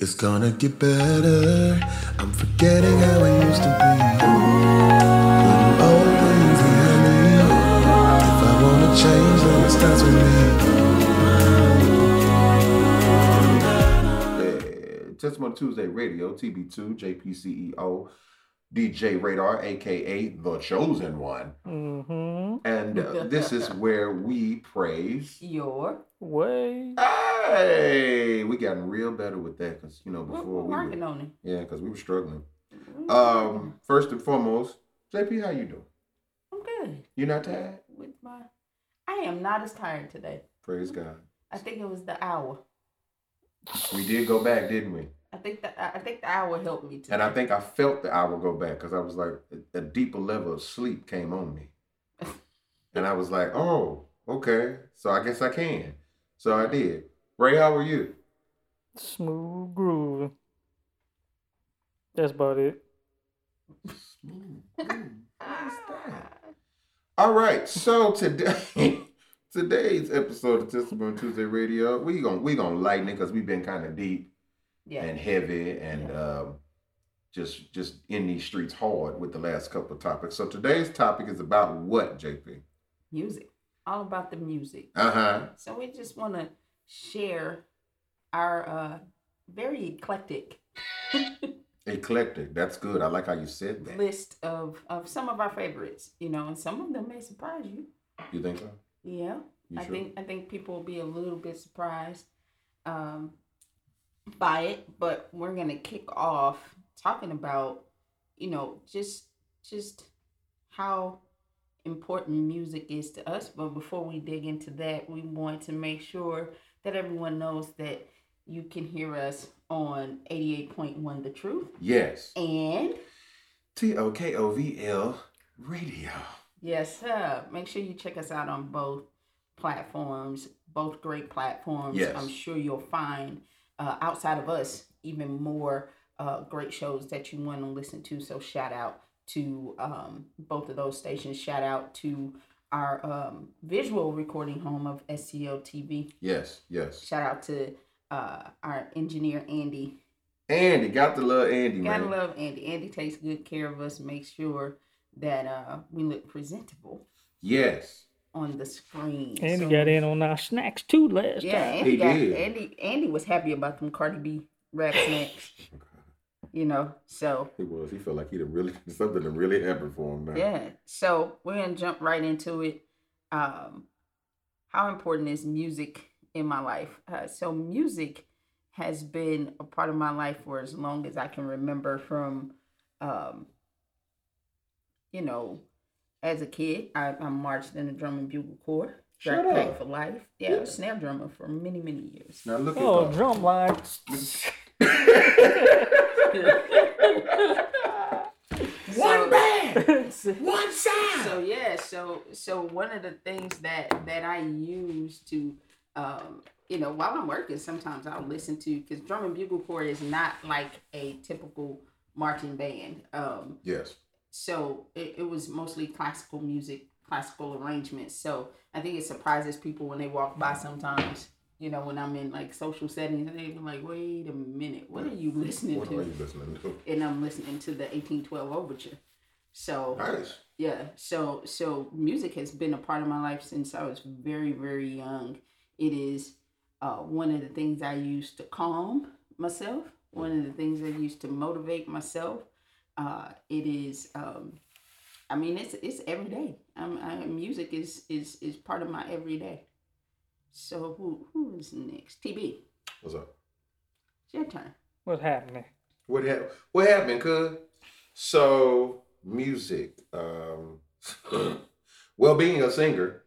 It's gonna get better. I'm forgetting how it used to be. Putting old things behind me. If I wanna change, then it starts with me. Testimony Tuesday Radio, TB2, JPCEO, DJ Radar, aka The Chosen One. Mm-hmm. And uh, this is where we praise. Your. Way. Hey, we gotten real better with that because, you know, We're, before we're we working were, on it. yeah, because we were struggling. We're Um, first and foremost, JP, how you doing? I'm good. You not tired? With my, I am not as tired today. Praise God. I think it was the hour. We did go back, didn't we? I think the I think the hour helped me too. And I think I felt the hour go back because I was like, a deeper level of sleep came on me. And I was like, oh, okay. So I guess I can. So I did. Ray, how are you? Smooth groove. That's about it. All right. So today, today's episode of Testimony Tuesday Radio, we gonna we gonna lighten it because we've been kind of deep yeah. and heavy and um, just just in these streets hard with the last couple of topics. So today's topic is about what, JP? music. All about the music. Uh huh. So we just want to share our uh, very eclectic Eclectic. That's good. I like how you said that. list of, of some of our favorites. You know, and some of them may surprise you. You think so? Yeah. You I sure? think I think people will be a little bit surprised um, by it, but we're gonna kick off talking about, you know, just just how important music is to us. But before we dig into that, we want to make sure that everyone knows that you can hear us on eighty eight point one The Truth Yes. and T O K O V L Radio. Yes, sir. Make sure you check us out on both platforms, both great platforms. Yes. I'm sure you'll find uh, outside of us even more uh, great shows that you want to listen to. So shout out to um, both of those stations. Shout out to our um, visual recording home of SCO TV. Yes, yes. Shout out to uh, our engineer Andy. Andy, got to love Andy, Gotta man. love Andy. Andy takes good care of us. Make sure that uh, we look presentable. Yes. on the screen. Andy So- got in on our snacks too last Yeah, time. Andy He got did. Andy. Andy was happy about them Cardi B rap snacks. you know, so He was. He felt like he'd really something that really happened for him now. yeah. So we're gonna jump right into it. Um, how important is music in my life? Uh, so music has been a part of my life for as long as I can remember. From, um, you know, as a kid, I, I marched in the drum and bugle corps. Shut Backpack up. for life. Yeah, I was snare drummer for many, many years. Now look Oh, at drum line. One band, one sound. So yeah, so so one of the things that that I use to, um, you know, while I'm working, sometimes I'll listen to because drum and bugle corps is not like a typical marching band. Um, yes. so it, it was mostly classical music, classical arrangements. So I think it surprises people when they walk by sometimes. You know, when I'm in like social settings, they be like, "Wait a minute, what are you listening What to?" are you listening to? and I'm listening to the 1812 overture. So Nice. yeah, so so music has been a part of my life since I was very very young. It is uh, one of the things I use to calm myself. One of the things I use to motivate myself. Uh, it is. Um, I mean, it's it's every day. I'm, I, music is is is part of my everyday. So who who is next? TB, What's up? it's your turn. What's happening? What happened? What happened, cuz? So music. Um well being a singer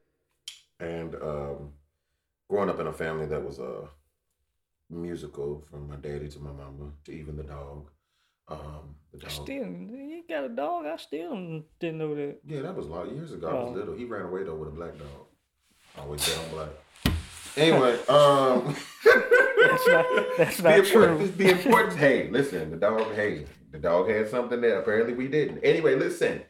and um growing up in a family that was uh musical from my daddy to my mama to even the dog. Um the dog. Still, you got a dog? I still didn't know that. Yeah, that was a lot of years ago. I was Oh. little. He ran away though with a black dog. Always bet on black. Anyway, um That's not, that's the not importance, true. the importance. Hey, listen, the dog. Hey, the dog had something that apparently we didn't. Anyway, listen.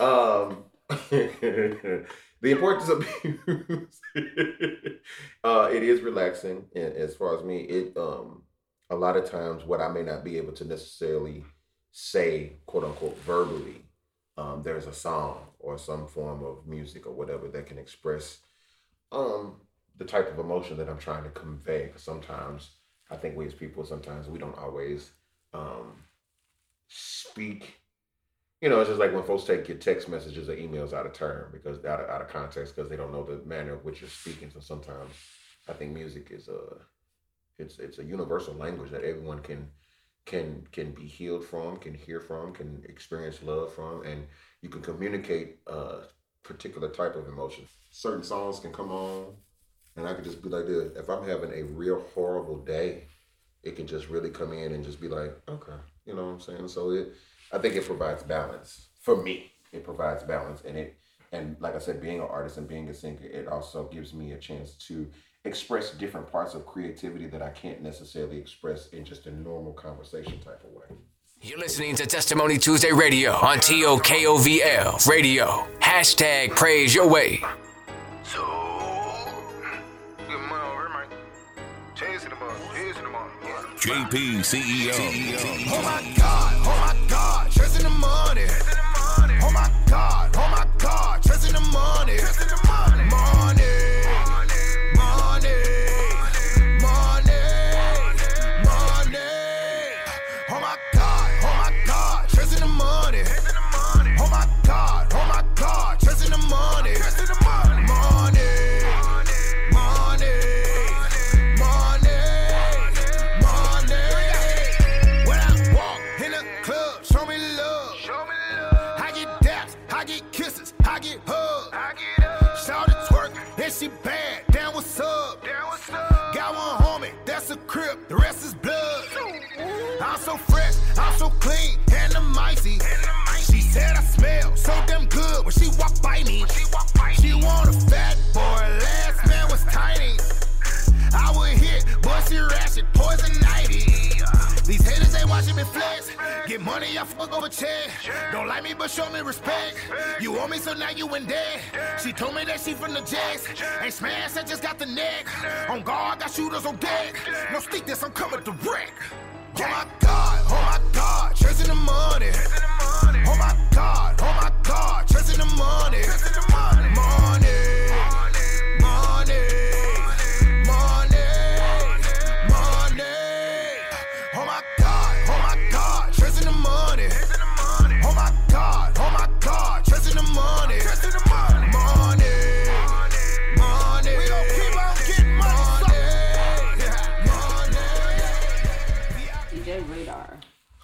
Um, the importance of music. uh, it is relaxing, and as far as me, it um a lot of times what I may not be able to necessarily say, quote unquote, verbally, um, there's a song or some form of music or whatever that can express um, the type of emotion that I'm trying to convey. 'Cause sometimes I think we as people, sometimes we don't always um, speak. You know, it's just like when folks take your text messages or emails out of turn because out of, out of context because they don't know the manner of which you're speaking. So sometimes I think music is a it's it's a universal language that everyone can can can be healed from, can hear from, can experience love from, and you can communicate a particular type of emotion. Certain songs can come on, and I could just be like this. If I'm having a real horrible day, it can just really come in and just be like, okay, you know what I'm saying? So it, I think it provides balance for me. It provides balance, and it, and like I said, being an artist and being a singer, it also gives me a chance to express different parts of creativity that I can't necessarily express in just a normal conversation type of way. You're listening to Testimony Tuesday Radio on TOKOVL Radio. Hashtag praise your way. So, JP CEO. Oh my God, oh my God, in the money. Oh my God, oh my God, in the. Money, Ain't smash, I just got the neck. On guard, got shooters on deck. No stick this, I'm coming direct. Oh my God, oh my God, chasing the money. Oh my God, oh my God, chasing the. Money, money,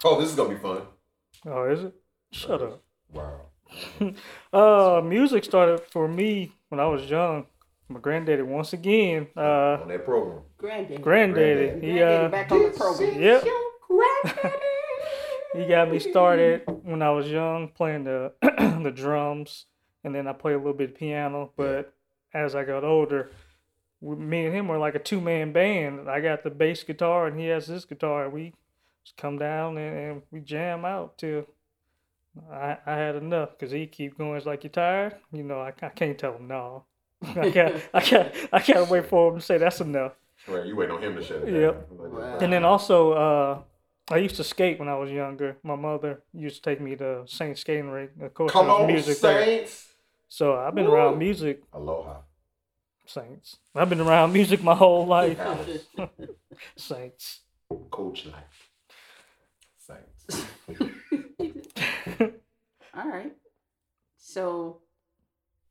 Oh, this is gonna be fun. Oh, is it? Shut up. Wow. Uh, music started for me when I was young. My granddaddy, once again, uh, On that program. Granddaddy. granddaddy, Granddaddy. he Granddaddy uh, back on the program. Yep. Granddaddy. he got me started when I was young playing the the drums, and then I played a little bit of piano. But as I got older, we, me and him were like a two man band. I got the bass guitar, and he has this guitar. and We just come down and, and we jam out till I, I had enough because he keep going. It's like you tired, you know. I, I can't tell him no. I can't. I can't. I can't wait for him to say that's enough. Right, you wait on him to shut it Yep. Wow. And then also, uh, I used to skate when I was younger. My mother used to take me to Saint skating rink. Of course, Come on, music there. So I've been Woo. around music, Aloha. Saints. I've been around music my whole life, Saints. Coach life. Saints. All right. So,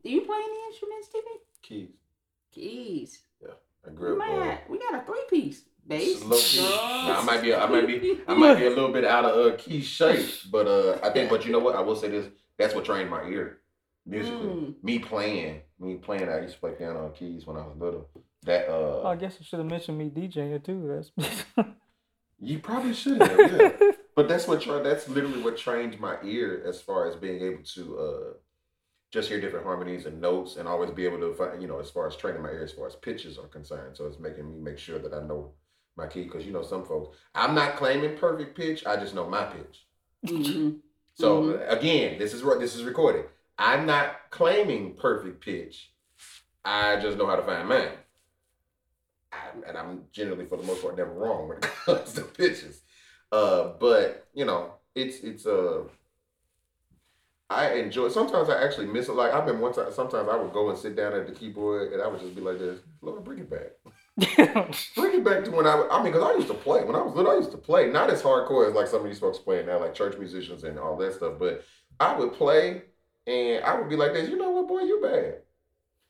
do you play any instruments, TV? Keys. Keys. Yeah, I grew We up. might Uh, have, we got a three piece bass. Low key. Now, I might be, I might be, I might be a little bit out of uh, key shape, but uh, I think, but you know what? I will say this: that's what trained my ear musically. Mm. Me playing, me playing. I used to play piano on keys when I was little. That uh, I guess I should have mentioned me DJing too. That's you probably should have. Yeah. but that's what that's literally what trained my ear as far as being able to uh, just hear different harmonies and notes, and always be able to find, you know, as far as training my ear as far as pitches are concerned. So it's making me make sure that I know my key because you know some folks. I'm not claiming perfect pitch. I just know my pitch. Mhm. So again, this is what this is recorded. I'm not claiming perfect pitch. I just know how to find mine. I'm, and I'm generally for the most part never wrong when it comes to pitches. Uh, but you know, it's it's uh I enjoy. Sometimes I actually miss it. Like I've been one time. Sometimes I would go and sit down at the keyboard, and I would just be like this. Lord, bring it back. Bring it back to when I. I mean, because I used to play when I was little. I used to play, not as hardcore as like some of these folks playing now, like church musicians and all that stuff. But I would play, and I would be like this. You know what, boy, you bad.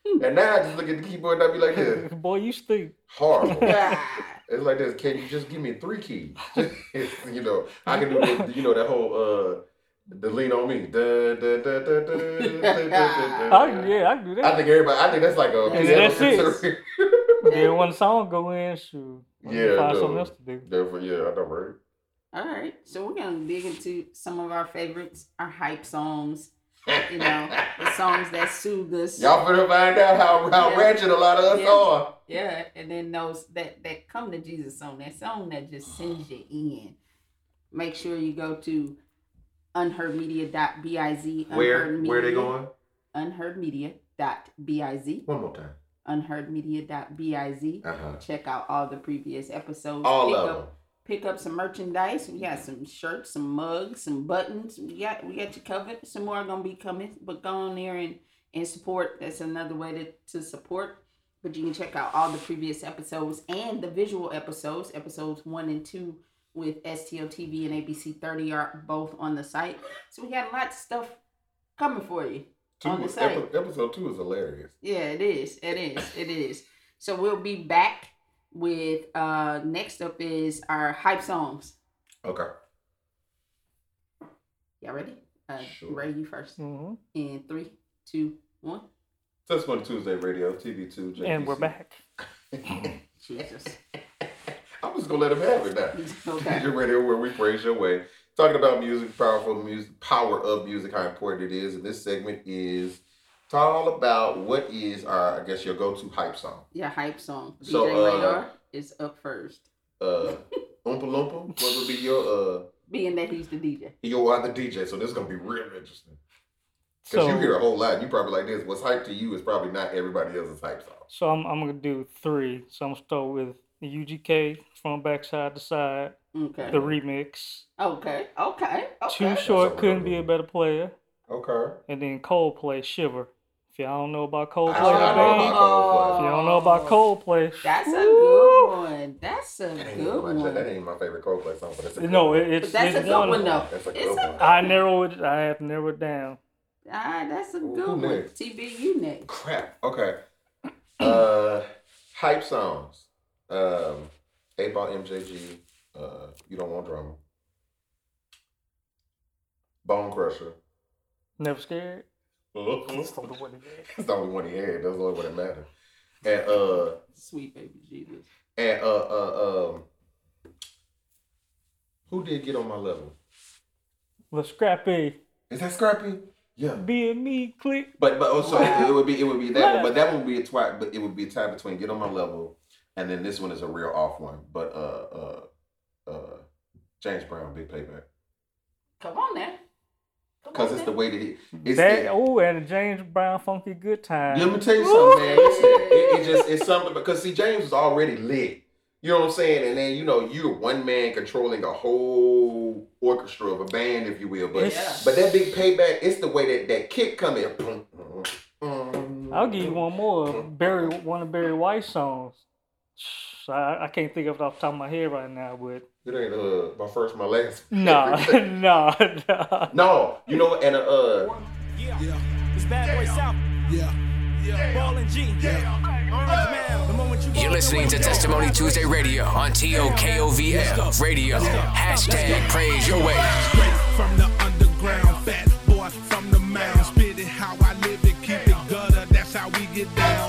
And now I just look at the keyboard and I be like this. Boy, you stink. Horrible. Ah, It's like this. Can you just give me three keys? you know, I can do the, you know that whole uh the lean on me. Da, da, da, da, da, da, da, da, I, yeah, I can do that. I think everybody. I think that's like a And piano that's it. consideration. then when the song go in, shoot, Yeah, find no. something else to do. Therefore, yeah, I know, right? All right, so we're gonna dig into some of our favorites, our hype songs. You know, the songs that soothe us. Y'all finna find out how how Yeah. ratchet a lot of us Yeah. are. Yeah, and then those that that come to Jesus song, that song that just sends you in. Make sure you go to unheardmedia.biz. Where where they going? Unheardmedia.biz. One more time. Unheardmedia.biz. Uh huh. Check out all the previous episodes. All pick of up, them. Pick up some merchandise. We got some shirts, some mugs, some buttons. We got we got you covered. Some more are gonna be coming, but go on there and and support. That's another way to, to support. But you can check out all the previous episodes and the visual episodes, episodes one and two with STO TV and ABC 30 are both on the site. So we got lots of stuff coming for you Two, on the site. episode two is hilarious. Yeah, it is. It is. It is. So we'll be back with uh next up is our hype songs. Okay. Y'all ready? Uh Sure. Ray, you first. hmm In three, two, one. Testimony Tuesday Radio, TV2, JPC. And we're back. Jesus. I'm just gonna let him have it now. Okay. Your radio where we praise your way. Talking about music, powerful music, power of music, how important it is. And this segment is it's all about what is our, I guess, your go-to hype song. Your hype song. So, DJ uh, Radar is up first. Uh, Oompa Loompa, what would be your uh Being that he's the DJ. your the DJ? So this is gonna be real interesting because So, you hear a whole lot. You probably like this. What's hype to you is probably not everybody else's hype song. so I'm, I'm gonna do three. So I'm gonna start with the UGK from backside to side, Okay. the remix. Okay. Okay. Okay. Too short, couldn't be a better player, Okay. and then Coldplay, Shiver. If y'all don't know about Coldplay, I don't know about Coldplay. if you don't know about Coldplay, That's a good one. That's a That good my, that ain't my favorite Coldplay song, but it's a good No, one. it, it's But that's a it's good one. one though. That's a It's good a one. I narrow it. I have to narrow it down. Ah, that's a Who good one. next? TBU next. Crap. Okay. Uh, hype songs. Um, 8 Ball MJG. Uh, you don't want drama. Bone Crusher. Never scared. That's So the one that did. the only one he had. That's the only one that mattered. And uh, Sweet baby Jesus. and uh, uh, um, who did get on my level? Lil Scrappy, Is that Scrappy? Yeah. being me, click. But but also it would be it would be that one, but that one would be a twi but it would be a tie between get on my level and then this one is a real off one. But uh uh uh James Brown, big payback. Come on now. Come Because it's the way that it it's That it- oh, and the James Brown funky good time. let me tell you something, man. Listen, it, it just it's something because see James was already lit. You know what I'm saying? And then you know you're one man controlling a whole orchestra of a band, if you will. But It's- but that big payback, it's the way that that kick come in. I'll give you one more. Mm-hmm. Barry, one of Barry White's songs. I, I can't think of it off the top of my head right now, but It ain't uh my first, my last. No, no, nah. No, you know, and uh, uh Yeah. It's bad boy South. Yeah. Yeah. Ball and G. Man, you You're listening to Testimony Tuesday Radio on TOKOVL Radio. Hashtag praise your way. Straight from the underground, fat boy from the mound. Spit it how I live it, keep it gutter. That's how we get down.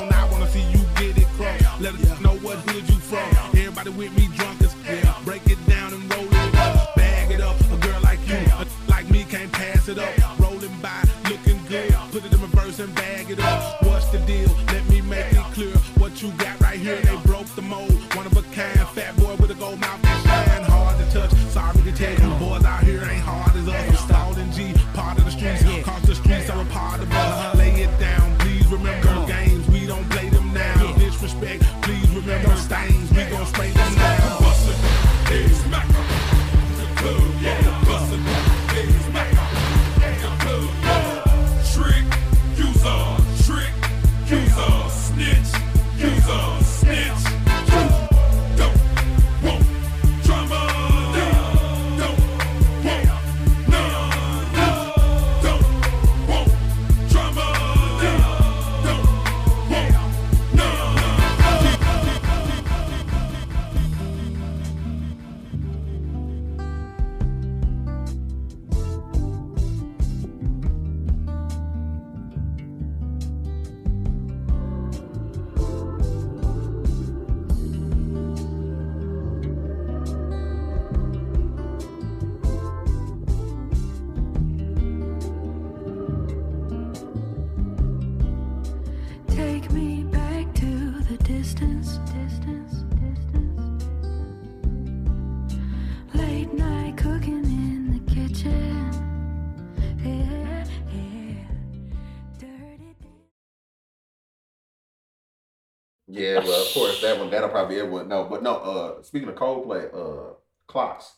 Yeah, well, of course that one that'll probably everyone know. But no, uh, speaking of Coldplay, uh, clocks.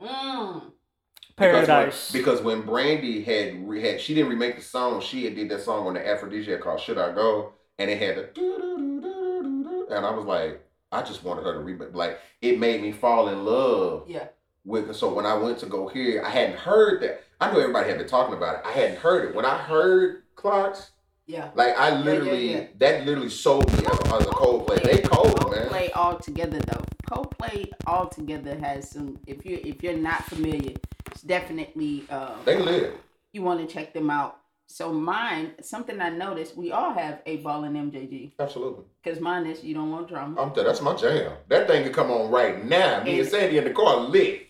Mm. Because when- Paradise. Because when, Brandy had re- had she didn't remake the song, she had did that song on the Afrodisiac called "Should I Go," and it had the and I was like, I just wanted her to remake. Like it made me fall in love Yeah. with. So when I went to go hear, I hadn't heard that. I knew everybody had been talking about it. I hadn't heard it. When I heard clocks, Yeah. like I yeah, literally yeah. that literally sold me as, as a Coldplay. They cold man. Coldplay all together though. Coldplay all together has some. If you if you're not familiar, it's definitely um, They live. you want to check them out. So mine, something I noticed, we all have a Ball and MJG Absolutely. because mine is you don't want drama. I'm that's my jam. That thing could come on right now. Me and And- Sandy in the car lit.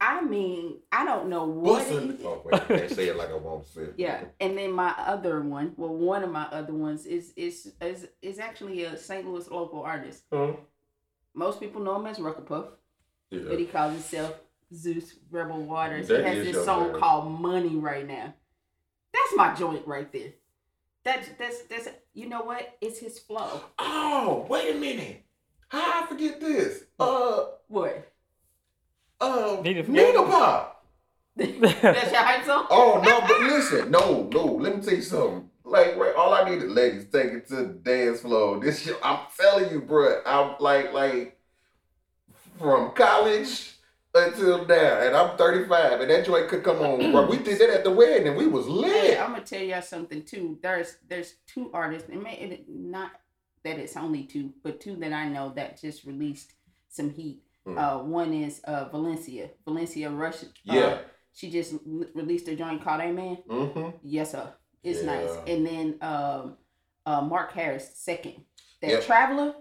I mean, I don't know what. It, Oh, wait, I can't say it like I want to say it. yeah, and then my other one, well, one of my other ones is is is is actually a St. Louis local artist. Huh? Most people know him as Rucker Puff. Yeah. but he calls himself Zeus Rebel Waters. That he has this song called Money right now. That's my joint right there. That's that's that's you know what? It's his flow. Oh, wait a minute. How I forget this? Uh, What? Uh, Nina Nina Pop. Pop. That's your hype song? Oh no, but listen, no, no. Let me tell you something. Like, right, all I need is ladies take it to the dance floor. This shit, I'm telling you, bruh. I'm like, like, from college until now, and I'm 35, and that joint could come on. Bro, we did that at the wedding, and we was Hey, lit. I'm gonna tell y'all something too. There's there's two artists. It may it, not that it's only two, but two that I know that just released some heat. Mm. Uh, one is uh Valencia. Valencia Rush. Uh, Yeah. She just l- released a joint called Amen. Mm-hmm. Yes, sir. It's nice. And then um, uh, Mark Harris, second. That Yep. Traveler.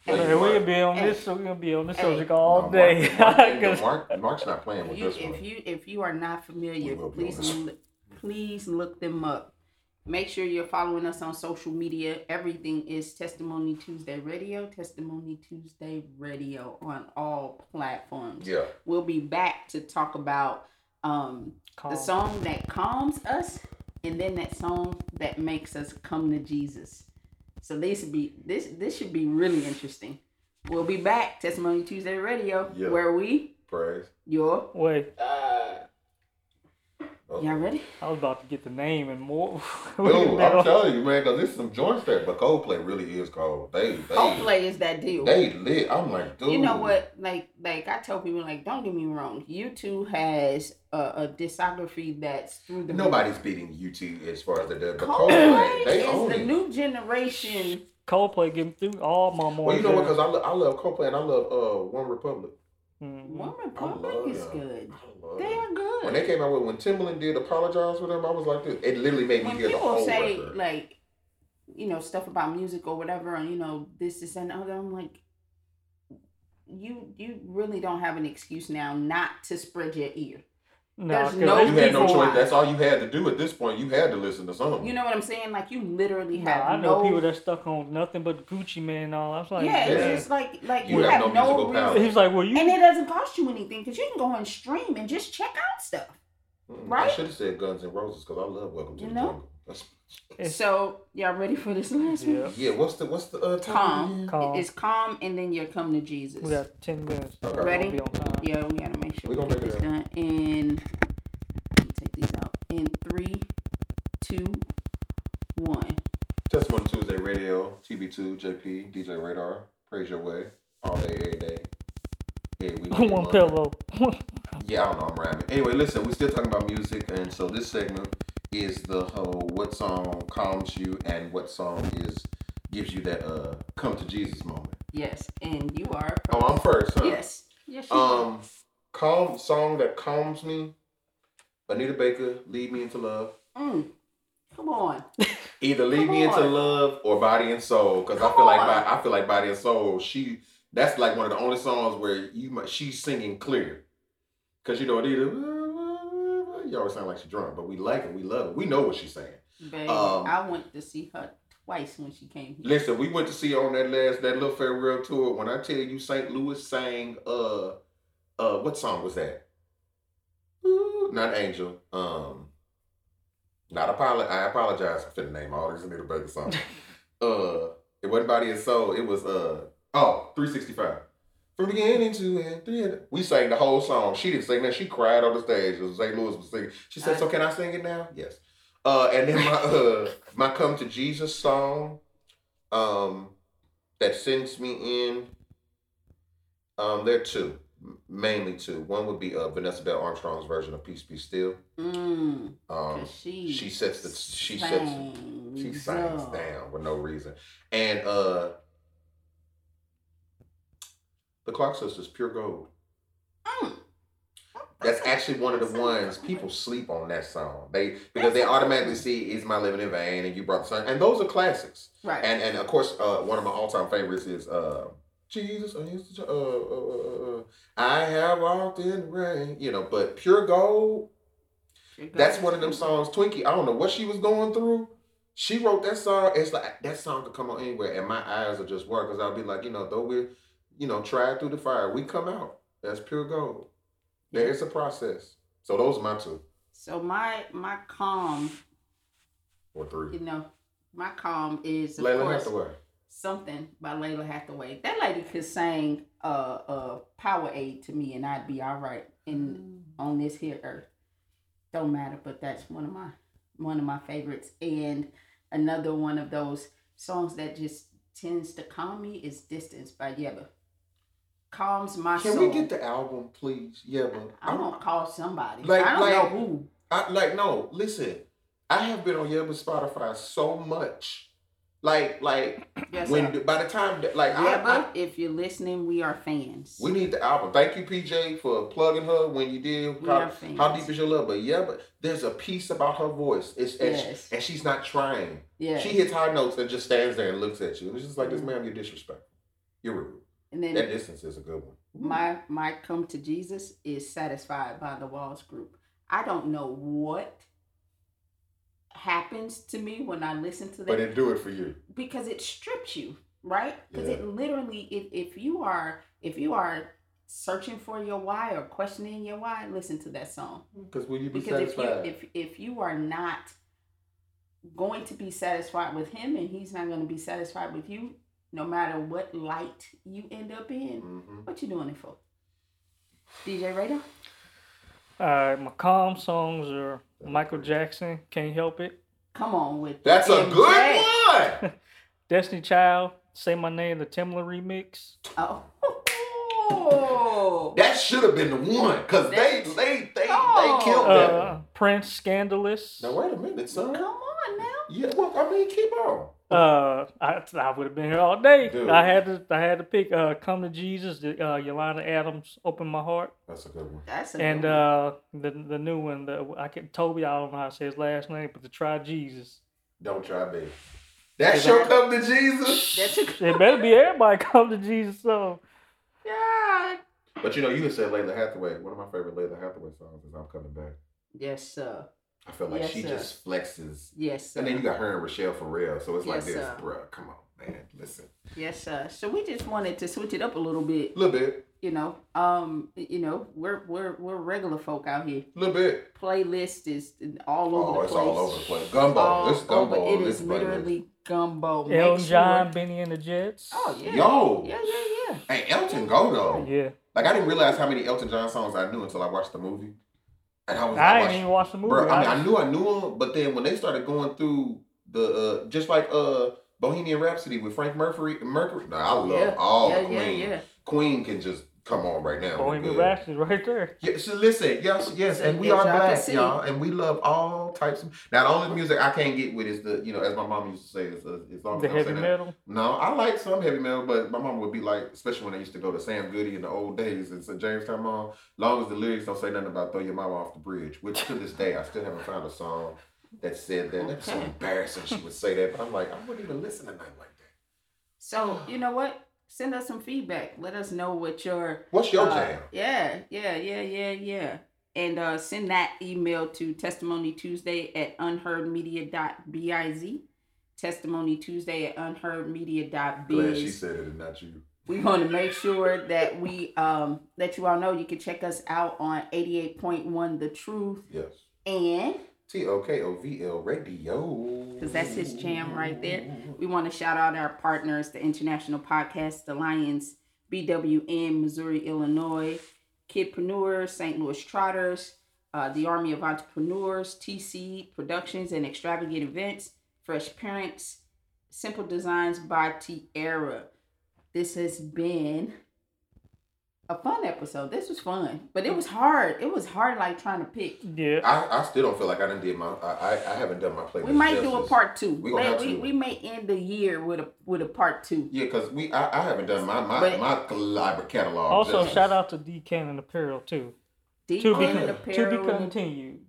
Hey, Man, we Mark. can be on Hey. this. We're gonna be on this Hey. subject all No, day. Mark, Mark, 'Cause- Mark, Mark's not playing with you, this one. if you if you are not familiar, We will be on please this. please look them up. Make sure you're following us on social media. Everything is Testimony Tuesday Radio, Testimony Tuesday Radio on all platforms. yeah. We'll be back to talk about um, Calm. the song that calms us and then that song that makes us come to Jesus. So this would be this this should be really interesting. We'll be back, Testimony Tuesday Radio, Yeah. where we Praise. your Wait, Oh. Y'all ready? I was about to get the name and more. Dude, I'm telling you, man, because there's some joints there, but Coldplay really is cold. They, they, Coldplay is that deal. they lit. I'm like, dude. you know what? Like, like I tell people, like, don't get me wrong. U2 has a, a discography that's through the Nobody's beating U2 as far as the but Coldplay Coldplay, they is own the it. new generation. Coldplay getting through all my mornings. well, you know what? Because I, lo- I love Coldplay and I love uh One Republic. Mhm. One I Republic love is them. good. They are good. When they came out with when Timbaland did apologize for them, I was like, this. it literally made me when hear the people whole say record. like you know stuff about music or whatever and you know this this and other i'm like you you really don't have an excuse now not to spread your ear No, There's 'cause no you had no people- choice. That's all you had to do at this point. You had to listen to something. you know what i'm saying like you literally Nah, have I know no people that stuck on nothing but Gucci Mane and all. I was like, yeah man. it's just like like You you, have have, no no, reason. He's like, well, you. and it doesn't cost you anything because you can go and stream and just check out stuff Mm, I should have said Guns and Roses because I love Welcome to You the know? Jungle. That's, It's- so y'all ready for this last yeah, one yeah, what's the what's the uh, title calm calm. it's calm and then you come to jesus we got ten minutes. Okay. Ready? Be on time. Yeah, we gotta make sure We we, gonna get make this it done. In let me take these out. In three, two, one. Testimony Tuesday Radio, TB2, JP, DJ Radar, Praise Your Way, all day, every day. Yeah, we One pillow. Yeah, I don't know, I'm rhyming. Anyway, listen, we're still talking about music, and so this segment is the whole what song calms you and what song is gives you that uh come to Jesus moment. Yes, and you are. Oh, I'm first, huh? Yes. Yes. You are. Um, calm song that calms me. Anita Baker, "Lead Me Into Love." Mm. Come on. Either "Lead Me Into. Love" or "Body and Soul," because I feel like on. Bo- I feel like "Body and Soul." She that's like one of the only songs where you might, she's singing clear. Cause you know Anita, you always sound like she's drunk, but we like it, we love it, we know what she's saying. Baby, Um, I went to see her twice when she came here. Listen, we went to see her on that last that little farewell tour. When I tell you, St. Louis sang uh uh what song was that? Ooh, not Angel. Um, not apolo- I apologize for the name all these Anita Baker songs. uh, it wasn't Body and Soul. It was uh, oh, 365. From beginning to end, three and- we sang the whole song. She didn't sing that. She cried on the stage. St. Louis was singing. She said, "So can I sing it now?" Yes. Uh, and then my uh, my "Come to Jesus" song, um, that sends me in. Um, there are two, mainly two. One would be uh, Vanessa Bell Armstrong's version of "Peace Be Still." Mm, Um, she she sets the she sets sings she sings down for no reason. And uh the Clark sisters, pure gold. Mm. That's actually one of the ones people sleep on that song. They because they automatically see "Is My Living in Vain" and "You Brought the Sun," and those are classics. Right. And and of course, uh, one of my all time favorites is uh, Jesus. I uh, uh, uh, uh, I have walked in the rain. You know, but pure gold. That's one of them songs. Twinkie, I don't know what she was going through. She wrote that song. It's like that song could come on anywhere, and my eyes are just work because I'll be like, you know, though we're, you know, tried through the fire, we come out. That's pure gold. There is a process. So those are my two So my my calm, or three. you know, my calm is of Lalah course Hathaway. something by Lalah Hathaway. That lady could sing uh uh Powerade to me and I'd be all right in on this here earth. Don't matter, but that's one of my one of my favorites. And another one of those songs that just tends to calm me is Distance by Yebba. Calms my Can soul. we get the album, please? Yeah, but I'm gonna call somebody. Like- I don't like- know who. I like no. Listen, I have been on Yelp Spotify so much. Like, like Yes, when sir. by the time that- like yeah, I, but if you're listening, we are fans. We need the album. Thank you, PJ, for plugging her when you did. We How, are fans. how deep is your love? But yeah, but there's a piece about her voice. It's and, Yes. she, and she's not trying. yeah. She hits high notes and just stands there and looks at you. And it's just like this, Mhm. ma'am, you're disrespectful. You're rude. And then That distance is a good one. my my come to Jesus is satisfied by the Walls Group. I don't know what happens to me when I listen to that But it do it for you. because it strips you, right? Because Yeah. it literally, if if you are if you are searching for your why or questioning your why, listen to that song. Because will you be Because if you satisfied? if if you are not going to be satisfied with him and he's not going to be satisfied with you, no matter what light you end up in, Mhm. what you doing it for? DJ Radar? All right, my calm songs are Michael Jackson, Can't Help It. Come on with That's a MJ. good one. Destiny Child, Say My Name, the Timbaland remix. Oh. That should have been the one. Because they, they, they, Oh. they killed that one. Uh, Prince, Scandalous. Now, wait a minute, son. Come on now. Yeah, well, I mean, keep on. Uh, I, I would have been here all day. Dude. I had to I had to pick uh, "Come to Jesus." The, uh, Yolanda Adams, "Open My Heart," That's a good one. That's a and good one. uh, the the new one. The I can Toby. I don't know how to say his last name, but the Try Jesus. Don't try, baby. That's your come to Jesus. That's a It better be everybody come to Jesus. So Yeah. But you know, you had said Lalah Hathaway. One of my favorite Lalah Hathaway songs is "I'm Coming Back." Yes, sir. I feel like Yes, she sir. just flexes, Yes, sir. and then you got her and Rachelle Ferrell. So it's like Yes, this, sir. bruh. Come on, man. Listen, Yes, sir. So we just wanted to switch it up a little bit. a little bit, You know, um, you know, we're we're we're regular folk out here. a little bit. Playlist is all over Oh, the it's place. all over the place. Gumbo. All This gumbo. over. It this is playlist. literally gumbo. Make Elton sure- John, Bennie and the Jets. Oh yeah. Yo. Yeah, yeah, yeah. Hey, Elton go though. Yeah, Like I didn't realize how many Elton John songs I knew until I watched the movie. And I was I watched- didn't even watch the movie. Bro, I mean, I I knew I knew him, but then when they started going through the uh, just like uh Bohemian Rhapsody with Frank Mercury, Mercury. Nah, I love yeah. all yeah, the yeah, Queen. yeah. Queen can just come on right now. Bohemian Good. Rhapsody right there. Yeah, so listen, yes, yes, and we As are y'all black, y'all, and we love all types of. Now, the only music I can't get with is the, you know, as my mom used to say, is uh, as long The they don't heavy say that- metal. No, I like some heavy metal, but my mom would be like, especially when I used to go to Sam Goody in the old days and St. Jamestown Mall, long as the lyrics don't say nothing about throw your mama off the bridge, which to this day I still haven't found a song that said that. That's so embarrassing she would say that, but I'm like, I wouldn't even listen to nothing like that. So you know what? Send us some feedback. Let us know what your What's your uh, jam? Yeah, yeah, yeah, yeah, yeah. And uh, send that email to testimony tuesday at unheardmedia.biz. Testimony Tuesday at Glad she said it and not you. We want to make sure that we um let you all know you can check us out on 88.1 The Truth Yes. and T O K O V L Radio. because that's his jam right there. We want to shout out our partners, the International Podcast Alliance, BWN, Missouri, Illinois, Kidpreneurs, St. Louis Trotters, uh, the Army of Entrepreneurs, TC Productions and Extravagant Events, Fresh Parents, Simple Designs by Tierra. This has been a fun episode. This was fun, but it was hard. It was hard, like trying to pick. Yeah. I, I still don't feel like I done did my. I I, I haven't done my playlist. We might do a part two. We gonna Like, we, to. we may end the year with a with a part two. Yeah, because we I, I haven't done my my, But- my library catalog. Also, justice. shout out to D Cannon Apparel too. Deep To be, Cannon to Apparel, be continued.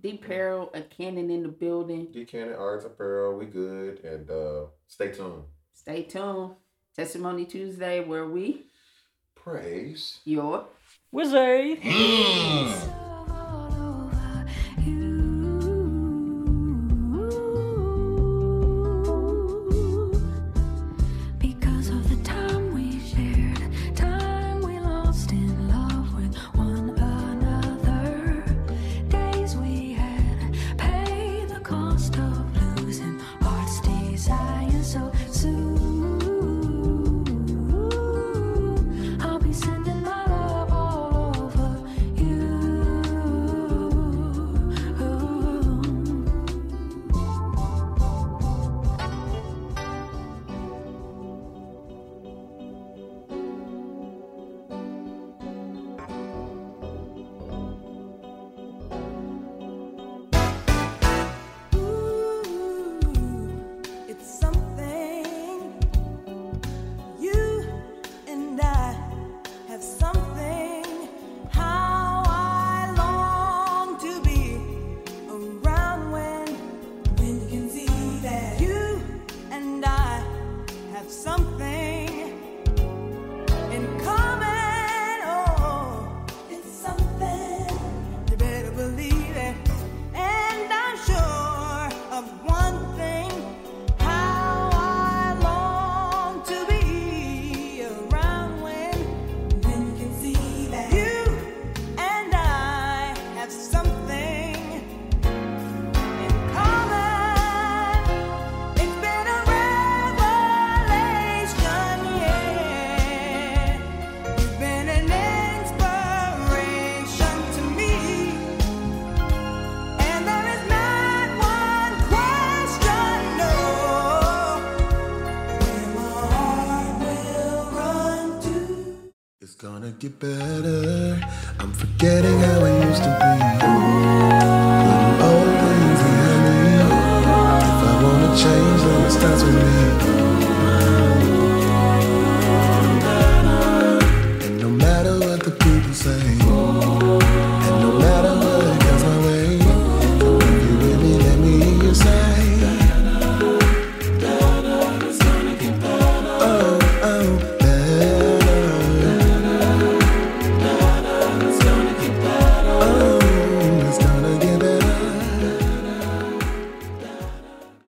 Deep Apparel, a cannon in the building. D Cannon Arts Apparel, we good, and uh stay tuned. Stay tuned. Testimony Tuesday, where we Praise. your Wizzy. Get better. I'm forgetting how it